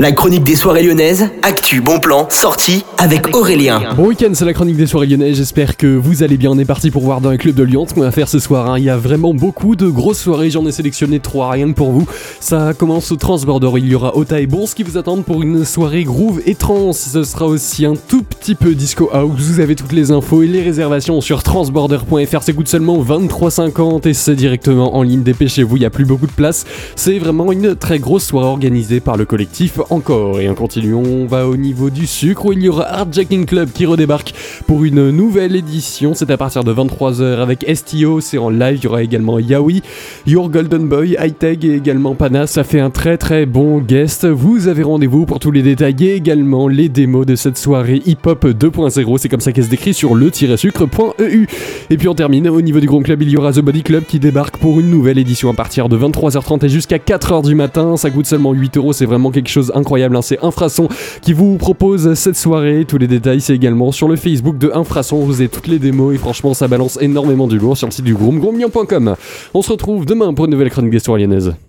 La chronique des soirées lyonnaises, actu, bon plan, sortie avec Aurélien. Bon week-end, c'est la chronique des soirées lyonnaises. J'espère que vous allez bien. On est parti pour voir dans les clubs de Lyon ce qu'on va faire ce soir. hein. Il y a vraiment beaucoup de grosses soirées. J'en ai sélectionné trois rien que pour vous. Ça commence au Transborder. Il y aura Ota et Bons qui vous attendent pour une soirée groove et trance. Ce sera aussi un tout petit peu disco house. Vous avez toutes les infos et les réservations sur transborder.fr. Ça coûte seulement 23,50 et c'est directement en ligne. Dépêchez-vous, il n'y a plus beaucoup de place. C'est vraiment une très grosse soirée organisée par le collectif encore. Et en continuant, on va au niveau du sucre où il y aura Hardjacking Club qui redébarque pour une nouvelle édition. C'est à partir de 23h avec STO, c'est en live. Il y aura également Yaoi, Your Golden Boy, Hightech et également Pana. Ça fait un très très bon guest. Vous avez rendez-vous pour tous les détails et également les démos de cette soirée hip-hop 2.0. C'est comme ça qu'elle se décrit sur le-sucre.eu. Et puis on termine au niveau du Grand Club, il y aura The Body Club qui débarque pour une nouvelle édition à partir de 23h30 et jusqu'à 4h du matin. Ça coûte seulement 8 euros, c'est vraiment quelque chose incroyable. hein. C'est Infrason qui vous propose cette soirée. Tous les détails, c'est également sur le Facebook de Infrason. Vous avez toutes les démos et franchement, ça balance énormément du lourd sur le site du Groom, groomlyon.com. On se retrouve demain pour une nouvelle chronique des.